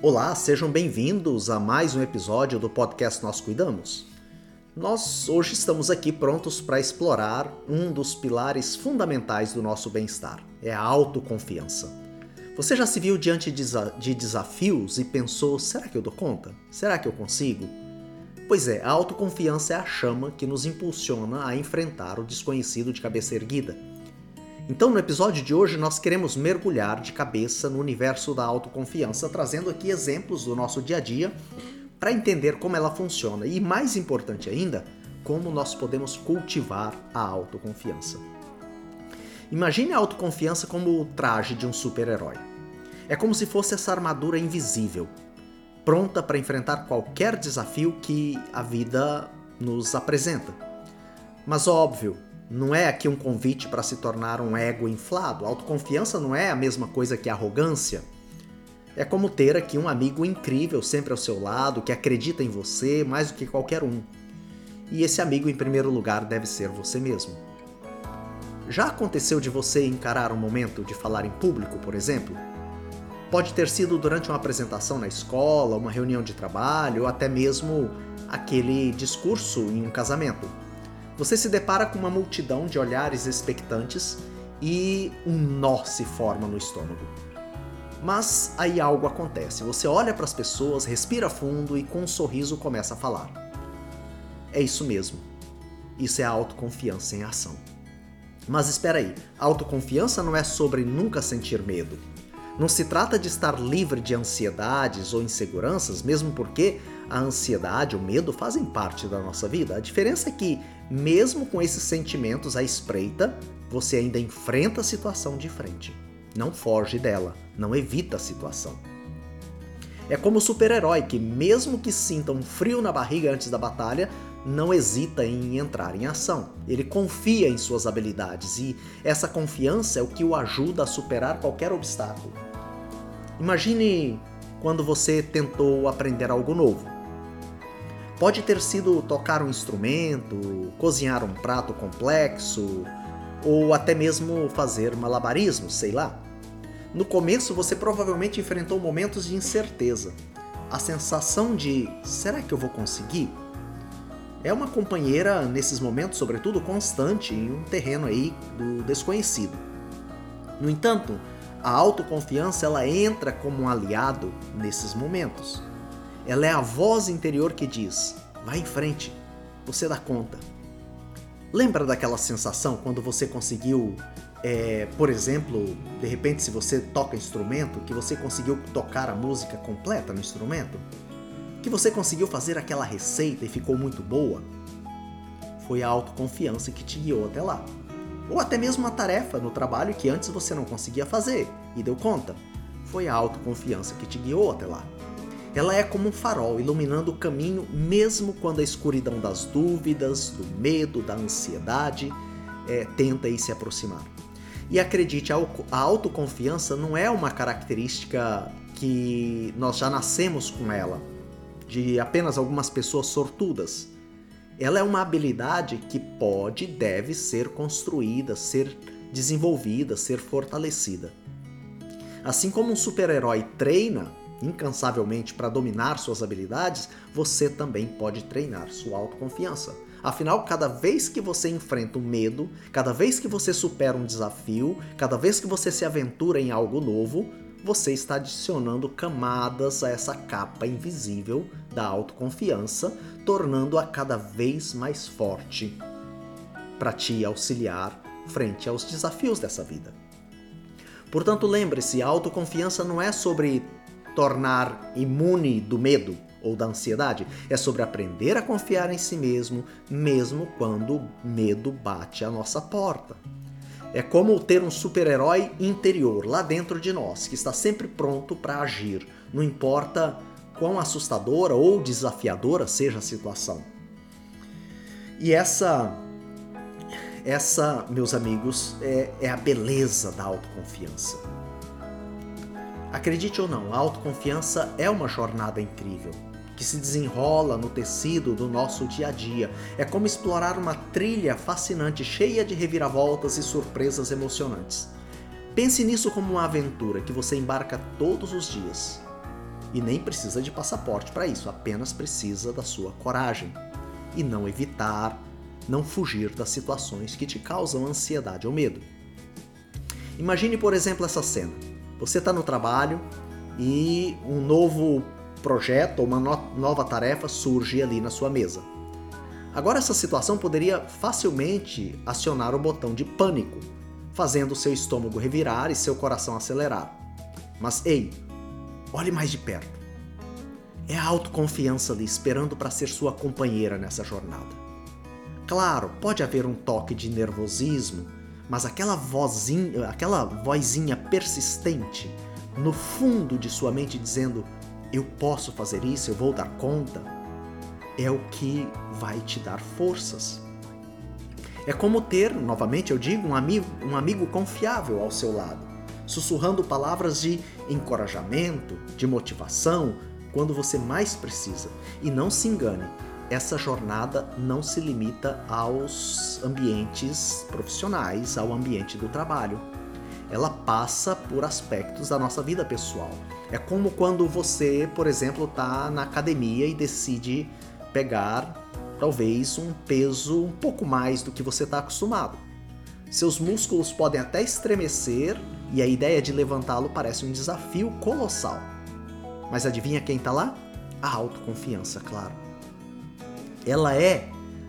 Olá, sejam bem-vindos a mais um episódio do podcast Nós Cuidamos. Nós hoje estamos aqui prontos para explorar um dos pilares fundamentais do nosso bem-estar: é a autoconfiança. Você já se viu diante de desafios e pensou: será que eu dou conta? Será que eu consigo? Pois é, a autoconfiança é a chama que nos impulsiona a enfrentar o desconhecido de cabeça erguida. Então, no episódio de hoje, nós queremos mergulhar de cabeça no universo da autoconfiança, trazendo aqui exemplos do nosso dia a dia para entender como ela funciona e, mais importante ainda, como nós podemos cultivar a autoconfiança. Imagine a autoconfiança como o traje de um super-herói. É como se fosse essa armadura invisível, pronta para enfrentar qualquer desafio que a vida nos apresenta. Mas óbvio, não é aqui um convite para se tornar um ego inflado. Autoconfiança não é a mesma coisa que arrogância. É como ter aqui um amigo incrível sempre ao seu lado, que acredita em você mais do que qualquer um. E esse amigo, em primeiro lugar, deve ser você mesmo. Já aconteceu de você encarar um momento de falar em público, por exemplo? Pode ter sido durante uma apresentação na escola, uma reunião de trabalho, ou até mesmo aquele discurso em um casamento você se depara com uma multidão de olhares expectantes e um nó se forma no estômago. Mas aí algo acontece. Você olha para as pessoas, respira fundo e com um sorriso começa a falar. É isso mesmo. Isso é a autoconfiança em ação. Mas espera aí, autoconfiança não é sobre nunca sentir medo. Não se trata de estar livre de ansiedades ou inseguranças, mesmo porque a ansiedade, o medo fazem parte da nossa vida. A diferença é que, mesmo com esses sentimentos à espreita, você ainda enfrenta a situação de frente. Não foge dela, não evita a situação. É como o super-herói que, mesmo que sinta um frio na barriga antes da batalha, não hesita em entrar em ação. Ele confia em suas habilidades e essa confiança é o que o ajuda a superar qualquer obstáculo. Imagine quando você tentou aprender algo novo. Pode ter sido tocar um instrumento, cozinhar um prato complexo ou até mesmo fazer malabarismo, sei lá. No começo você provavelmente enfrentou momentos de incerteza. A sensação de será que eu vou conseguir? É uma companheira nesses momentos, sobretudo constante, em um terreno aí do desconhecido. No entanto, a autoconfiança ela entra como um aliado nesses momentos. Ela é a voz interior que diz: vai em frente, você dá conta. Lembra daquela sensação quando você conseguiu, é, por exemplo, de repente, se você toca instrumento, que você conseguiu tocar a música completa no instrumento? Que você conseguiu fazer aquela receita e ficou muito boa? Foi a autoconfiança que te guiou até lá. Ou até mesmo uma tarefa no trabalho que antes você não conseguia fazer e deu conta. Foi a autoconfiança que te guiou até lá. Ela é como um farol iluminando o caminho mesmo quando a escuridão das dúvidas, do medo, da ansiedade é, tenta ir se aproximar. E acredite, a autoconfiança não é uma característica que nós já nascemos com ela, de apenas algumas pessoas sortudas. Ela é uma habilidade que pode e deve ser construída, ser desenvolvida, ser fortalecida. Assim como um super-herói treina incansavelmente para dominar suas habilidades, você também pode treinar sua autoconfiança. Afinal, cada vez que você enfrenta um medo, cada vez que você supera um desafio, cada vez que você se aventura em algo novo, você está adicionando camadas a essa capa invisível da autoconfiança, tornando-a cada vez mais forte para te auxiliar frente aos desafios dessa vida. Portanto, lembre-se, a autoconfiança não é sobre tornar imune do medo ou da ansiedade, é sobre aprender a confiar em si mesmo, mesmo quando o medo bate à nossa porta. É como ter um super-herói interior lá dentro de nós, que está sempre pronto para agir, não importa quão assustadora ou desafiadora seja a situação. E essa, essa, meus amigos, é, é a beleza da autoconfiança. Acredite ou não, a autoconfiança é uma jornada incrível que se desenrola no tecido do nosso dia a dia. É como explorar uma trilha fascinante, cheia de reviravoltas e surpresas emocionantes. Pense nisso como uma aventura que você embarca todos os dias. E nem precisa de passaporte para isso, apenas precisa da sua coragem. E não evitar, não fugir das situações que te causam ansiedade ou medo. Imagine, por exemplo, essa cena. Você está no trabalho e um novo projeto ou uma no nova tarefa surge ali na sua mesa. Agora, essa situação poderia facilmente acionar o botão de pânico, fazendo seu estômago revirar e seu coração acelerar. Mas ei, olhe mais de perto. É a autoconfiança ali esperando para ser sua companheira nessa jornada. Claro, pode haver um toque de nervosismo, mas aquela vozinha, aquela vozinha persistente no fundo de sua mente dizendo: "Eu posso fazer isso, eu vou dar conta", é o que vai te dar forças. É como ter, novamente eu digo, um amigo, um amigo confiável ao seu lado, sussurrando palavras de encorajamento, de motivação, quando você mais precisa. E não se engane, essa jornada não se limita aos ambientes profissionais, ao ambiente do trabalho. Ela passa por aspectos da nossa vida pessoal. É como quando você, por exemplo, está na academia e decide pegar talvez um peso um pouco mais do que você está acostumado. Seus músculos podem até estremecer e a ideia de levantá-lo parece um desafio colossal. Mas adivinha quem está lá? A autoconfiança, claro. Ela é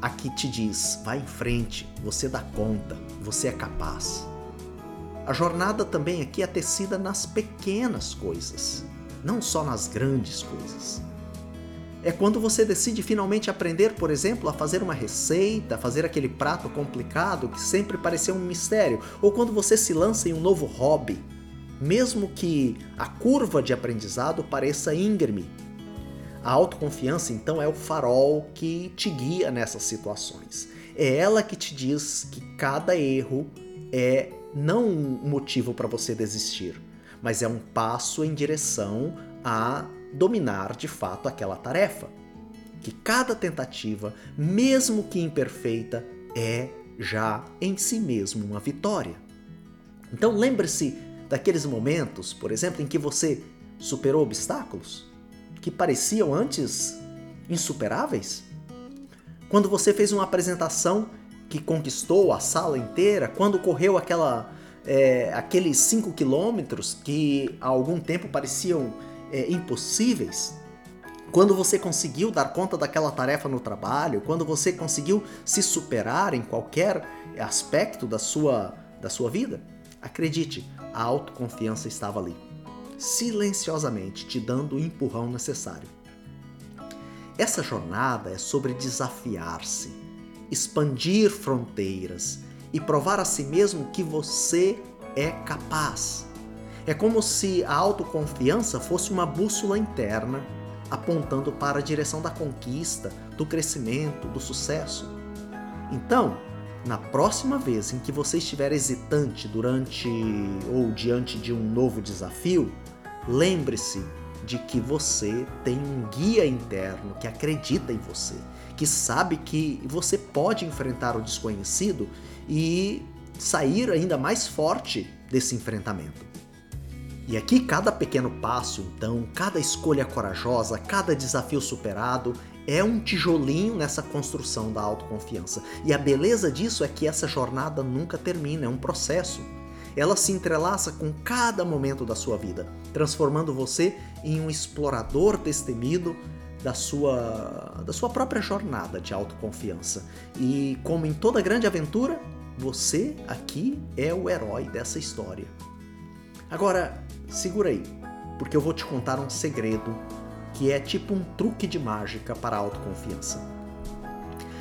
a que te diz: vai em frente, você dá conta, você é capaz. A jornada também aqui é tecida nas pequenas coisas, não só nas grandes coisas. É quando você decide finalmente aprender, por exemplo, a fazer uma receita, fazer aquele prato complicado que sempre pareceu um mistério, ou quando você se lança em um novo hobby, mesmo que a curva de aprendizado pareça íngreme. A autoconfiança, então, é o farol que te guia nessas situações. É ela que te diz que cada erro é não um motivo para você desistir, mas é um passo em direção a dominar de fato aquela tarefa. Que cada tentativa, mesmo que imperfeita, é já em si mesmo uma vitória. Então lembre-se daqueles momentos, por exemplo, em que você superou obstáculos que pareciam antes insuperáveis? Quando você fez uma apresentação que conquistou a sala inteira, quando correu aquela, é, aqueles 5 quilômetros que há algum tempo pareciam é, impossíveis, quando você conseguiu dar conta daquela tarefa no trabalho, quando você conseguiu se superar em qualquer aspecto da sua, da sua vida, acredite, a autoconfiança estava ali, silenciosamente te dando o empurrão necessário. Essa jornada é sobre desafiar-se, expandir fronteiras e provar a si mesmo que você é capaz. É como se a autoconfiança fosse uma bússola interna apontando para a direção da conquista, do crescimento, do sucesso. Então, na próxima vez em que você estiver hesitante durante ou diante de um novo desafio, lembre-se de que você tem um guia interno que acredita em você, que sabe que você pode enfrentar o desconhecido e sair ainda mais forte desse enfrentamento. E aqui cada pequeno passo, então, cada escolha corajosa, cada desafio superado é um tijolinho nessa construção da autoconfiança. E a beleza disso é que essa jornada nunca termina, é um processo. Ela se entrelaça com cada momento da sua vida, transformando você em um explorador destemido da sua, da sua própria jornada de autoconfiança. E como em toda grande aventura, você aqui é o herói dessa história. Agora, segura aí, porque eu vou te contar um segredo que é tipo um truque de mágica para a autoconfiança.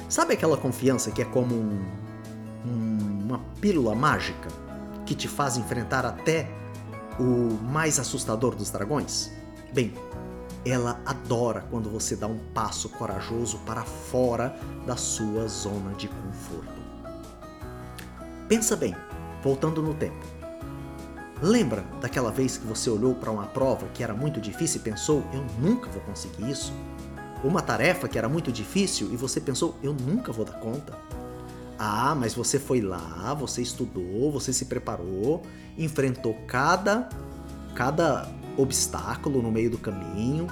Sabe aquela confiança que é como um, um, uma pílula mágica que te faz enfrentar até o mais assustador dos dragões? Bem, ela adora quando você dá um passo corajoso para fora da sua zona de conforto. Pensa bem, voltando no tempo. Lembra daquela vez que você olhou para uma prova que era muito difícil e pensou, eu nunca vou conseguir isso? Uma tarefa que era muito difícil e você pensou, eu nunca vou dar conta? Ah, mas você foi lá, você estudou, você se preparou, enfrentou cada cada obstáculo no meio do caminho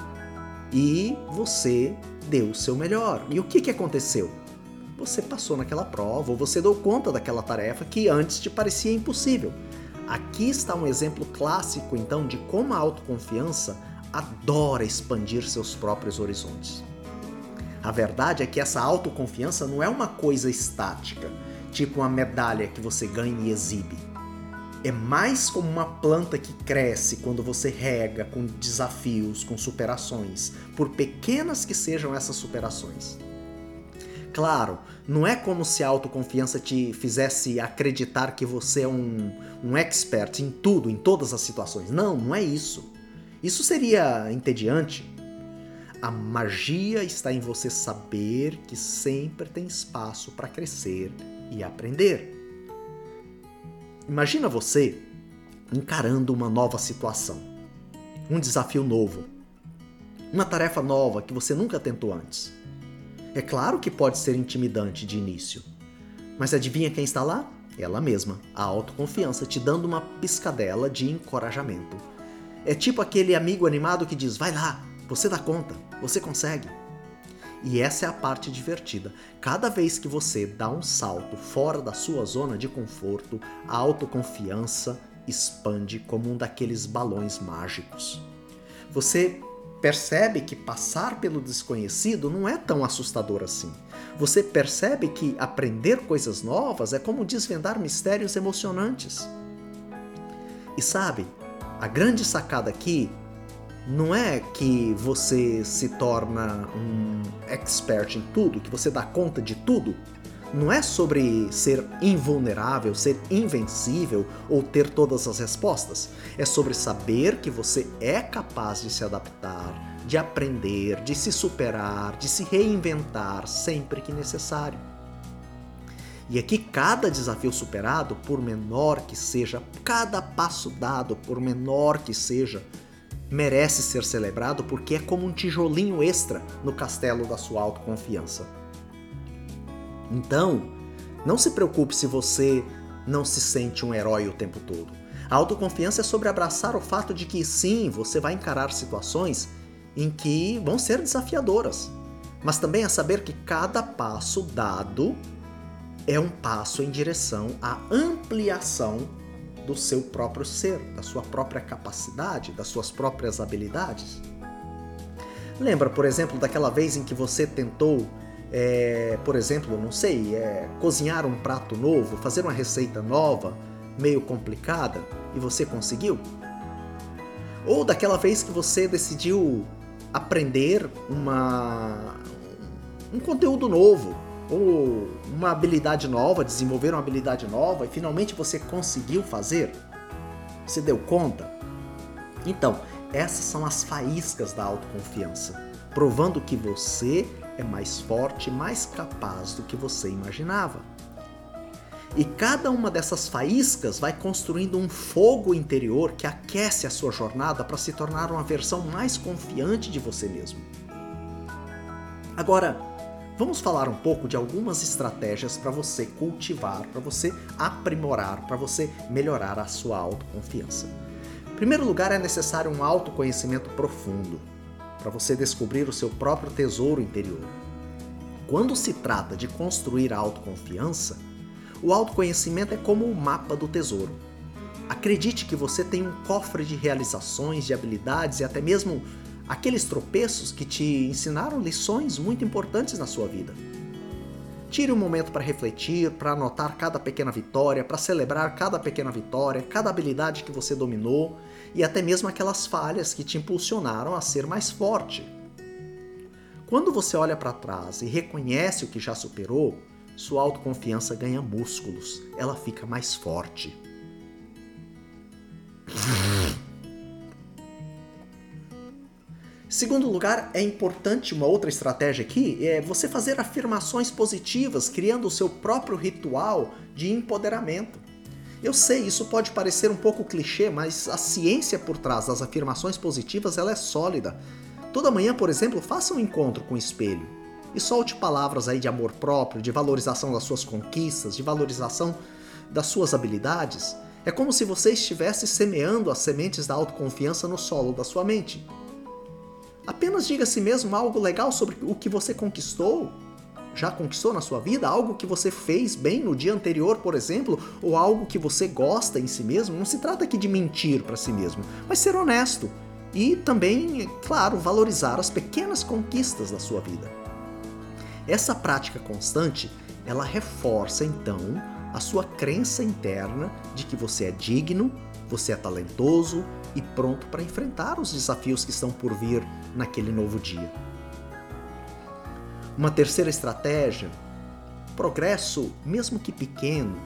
e você deu o seu melhor. E o que, que aconteceu? Você passou naquela prova ou você deu conta daquela tarefa que antes te parecia impossível. Aqui está um exemplo clássico, então, de como a autoconfiança adora expandir seus próprios horizontes. A verdade é que essa autoconfiança não é uma coisa estática, tipo uma medalha que você ganha e exibe. É mais como uma planta que cresce quando você rega com desafios, com superações, por pequenas que sejam essas superações. Claro, não é como se a autoconfiança te fizesse acreditar que você é um, um expert em tudo, em todas as situações. Não, não é isso. Isso seria entediante. A magia está em você saber que sempre tem espaço para crescer e aprender. Imagina você encarando uma nova situação, um desafio novo, uma tarefa nova que você nunca tentou antes. É claro que pode ser intimidante de início, mas adivinha quem está lá? Ela mesma, a autoconfiança, te dando uma piscadela de encorajamento. É tipo aquele amigo animado que diz: vai lá, você dá conta, você consegue. E essa é a parte divertida. Cada vez que você dá um salto fora da sua zona de conforto, a autoconfiança expande como um daqueles balões mágicos. Você percebe que passar pelo desconhecido não é tão assustador assim. Você percebe que aprender coisas novas é como desvendar mistérios emocionantes. E sabe, a grande sacada aqui não é que você se torna um expert em tudo, que você dá conta de tudo. Não é sobre ser invulnerável, ser invencível ou ter todas as respostas. É sobre saber que você é capaz de se adaptar, de aprender, de se superar, de se reinventar sempre que necessário. E aqui, cada desafio superado, por menor que seja, cada passo dado, por menor que seja, merece ser celebrado porque é como um tijolinho extra no castelo da sua autoconfiança. Então, não se preocupe se você não se sente um herói o tempo todo. A autoconfiança é sobre abraçar o fato de que sim, você vai encarar situações em que vão ser desafiadoras, mas também é saber que cada passo dado é um passo em direção à ampliação do seu próprio ser, da sua própria capacidade, das suas próprias habilidades. Lembra, por exemplo, daquela vez em que você tentou, é, por exemplo, não sei, é, cozinhar um prato novo, fazer uma receita nova, meio complicada, e você conseguiu? Ou daquela vez que você decidiu aprender uma, um conteúdo novo, ou uma habilidade nova, desenvolver uma habilidade nova e finalmente você conseguiu fazer? Você deu conta? Então, essas são as faíscas da autoconfiança, provando que você é mais forte, mais capaz do que você imaginava. E cada uma dessas faíscas vai construindo um fogo interior que aquece a sua jornada para se tornar uma versão mais confiante de você mesmo. Agora, Vamos falar um pouco de algumas estratégias para você cultivar, para você aprimorar, para você melhorar a sua autoconfiança. Em primeiro lugar, é necessário um autoconhecimento profundo, para você descobrir o seu próprio tesouro interior. Quando se trata de construir a autoconfiança, o autoconhecimento é como o mapa do tesouro. Acredite que você tem um cofre de realizações, de habilidades e até mesmo aqueles tropeços que te ensinaram lições muito importantes na sua vida. Tire um momento para refletir, para anotar cada pequena vitória, para celebrar cada pequena vitória, cada habilidade que você dominou e até mesmo aquelas falhas que te impulsionaram a ser mais forte. Quando você olha para trás e reconhece o que já superou, sua autoconfiança ganha músculos, ela fica mais forte. Segundo lugar, é importante uma outra estratégia aqui, é você fazer afirmações positivas, criando o seu próprio ritual de empoderamento. Eu sei, isso pode parecer um pouco clichê, mas a ciência por trás das afirmações positivas ela é sólida. Toda manhã, por exemplo, faça um encontro com o espelho e solte palavras aí de amor próprio, de valorização das suas conquistas, de valorização das suas habilidades, é como se você estivesse semeando as sementes da autoconfiança no solo da sua mente. Apenas diga a si mesmo algo legal sobre o que você conquistou, já conquistou na sua vida, algo que você fez bem no dia anterior, por exemplo, ou algo que você gosta em si mesmo. Não se trata aqui de mentir para si mesmo, mas ser honesto e também, claro, valorizar as pequenas conquistas da sua vida. Essa prática constante, ela reforça então a sua crença interna de que você é digno, você é talentoso e pronto para enfrentar os desafios que estão por vir naquele novo dia. Uma terceira estratégia, progresso, mesmo que pequeno,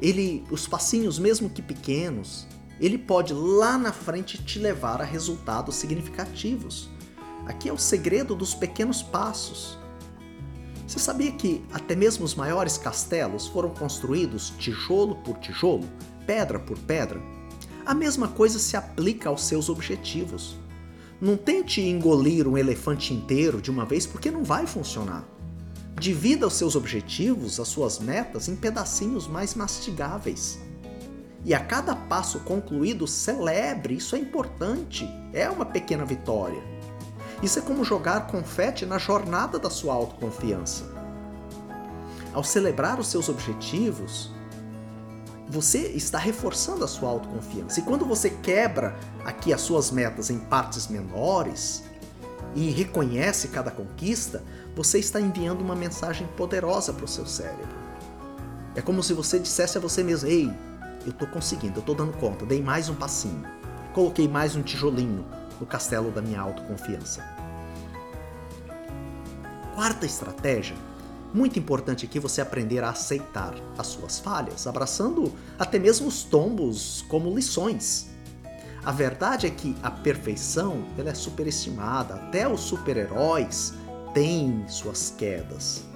ele, os passinhos, mesmo que pequenos, ele pode lá na frente te levar a resultados significativos. Aqui é o segredo dos pequenos passos. Você sabia que até mesmo os maiores castelos foram construídos tijolo por tijolo, pedra por pedra? A mesma coisa se aplica aos seus objetivos. Não tente engolir um elefante inteiro de uma vez porque não vai funcionar. Divida os seus objetivos, as suas metas, em pedacinhos mais mastigáveis. E a cada passo concluído, celebre, isso é importante, é uma pequena vitória. Isso é como jogar confete na jornada da sua autoconfiança. Ao celebrar os seus objetivos, você está reforçando a sua autoconfiança. E quando você quebra aqui as suas metas em partes menores e reconhece cada conquista, você está enviando uma mensagem poderosa para o seu cérebro. É como se você dissesse a você mesmo: Ei, eu estou conseguindo, eu estou dando conta, dei mais um passinho, coloquei mais um tijolinho no castelo da minha autoconfiança. Quarta estratégia, muito importante aqui você aprender a aceitar as suas falhas, abraçando até mesmo os tombos como lições. A verdade é que a perfeição ela é superestimada, até os super-heróis têm suas quedas.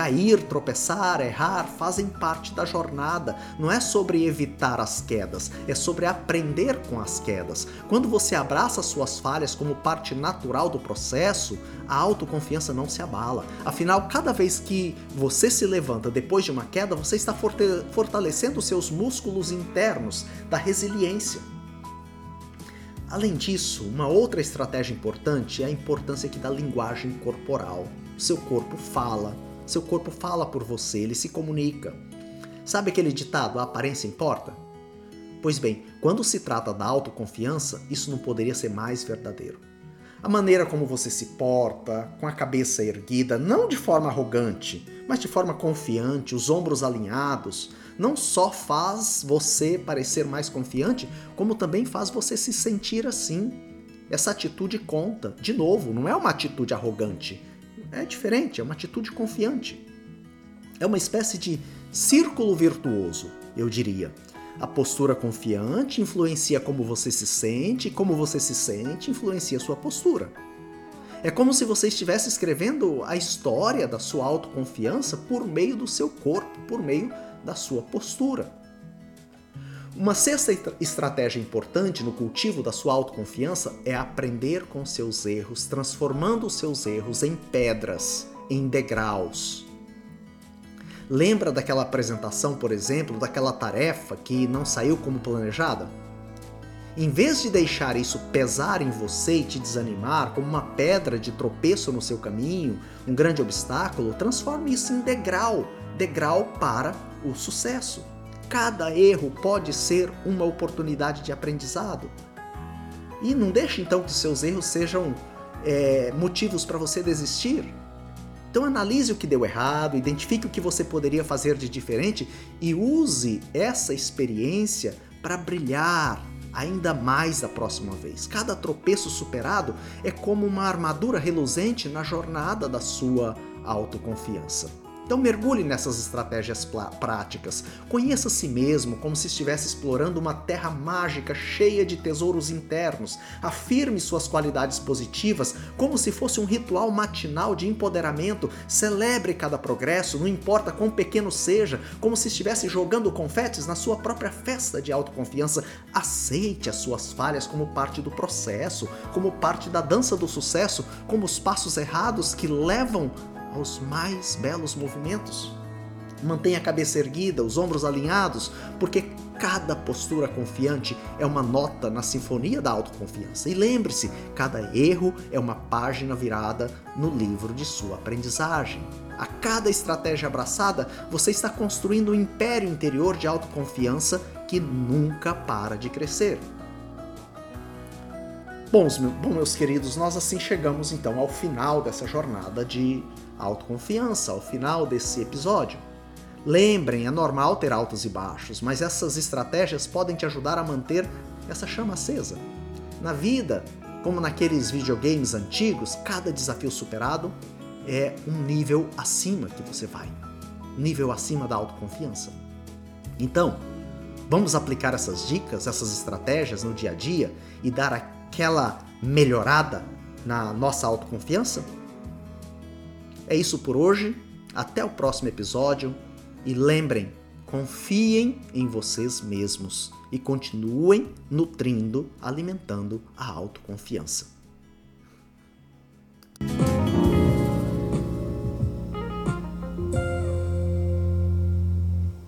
Cair, tropeçar, errar fazem parte da jornada. Não é sobre evitar as quedas, é sobre aprender com as quedas. Quando você abraça suas falhas como parte natural do processo, a autoconfiança não se abala. Afinal, cada vez que você se levanta depois de uma queda, você está fortalecendo seus músculos internos da resiliência. Além disso, uma outra estratégia importante é a importância aqui da linguagem corporal. Seu corpo fala, seu corpo fala por você, ele se comunica. Sabe aquele ditado, a aparência importa? Pois bem, quando se trata da autoconfiança, isso não poderia ser mais verdadeiro. A maneira como você se porta, com a cabeça erguida, não de forma arrogante, mas de forma confiante, os ombros alinhados, não só faz você parecer mais confiante, como também faz você se sentir assim. Essa atitude conta. De novo, não é uma atitude arrogante, é diferente, é uma atitude confiante. É uma espécie de círculo virtuoso, eu diria. A postura confiante influencia como você se sente, e como você se sente influencia sua postura. É como se você estivesse escrevendo a história da sua autoconfiança por meio do seu corpo, por meio da sua postura. Uma sexta estratégia importante no cultivo da sua autoconfiança é aprender com seus erros, transformando os seus erros em pedras, em degraus. Lembra daquela apresentação, por exemplo, daquela tarefa que não saiu como planejada? Em vez de deixar isso pesar em você e te desanimar como uma pedra de tropeço no seu caminho, um grande obstáculo, transforme isso em degrau degrau para o sucesso. Cada erro pode ser uma oportunidade de aprendizado. E não deixe então que seus erros sejam é, motivos para você desistir. Então analise o que deu errado, identifique o que você poderia fazer de diferente e use essa experiência para brilhar ainda mais da próxima vez. Cada tropeço superado é como uma armadura reluzente na jornada da sua autoconfiança. Então mergulhe nessas estratégias práticas. Conheça a si mesmo como se estivesse explorando uma terra mágica cheia de tesouros internos. Afirme suas qualidades positivas como se fosse um ritual matinal de empoderamento. Celebre cada progresso, não importa quão pequeno seja, como se estivesse jogando confetes na sua própria festa de autoconfiança. Aceite as suas falhas como parte do processo, como parte da dança do sucesso, como os passos errados que levam aos mais belos movimentos. Mantenha a cabeça erguida, os ombros alinhados, porque cada postura confiante é uma nota na sinfonia da autoconfiança. E lembre-se, cada erro é uma página virada no livro de sua aprendizagem. A cada estratégia abraçada, você está construindo um império interior de autoconfiança que nunca para de crescer. Bom, meus queridos, nós assim chegamos então ao final dessa jornada de autoconfiança, ao final desse episódio. Lembrem, é normal ter altos e baixos, mas essas estratégias podem te ajudar a manter essa chama acesa. Na vida, como naqueles videogames antigos, cada desafio superado é um nível acima que você vai. Nível acima da autoconfiança. Então, vamos aplicar essas dicas, essas estratégias no dia a dia e dar aquela melhorada na nossa autoconfiança? É isso por hoje. Até o próximo episódio. E lembrem, confiem em vocês mesmos e continuem nutrindo, alimentando a autoconfiança.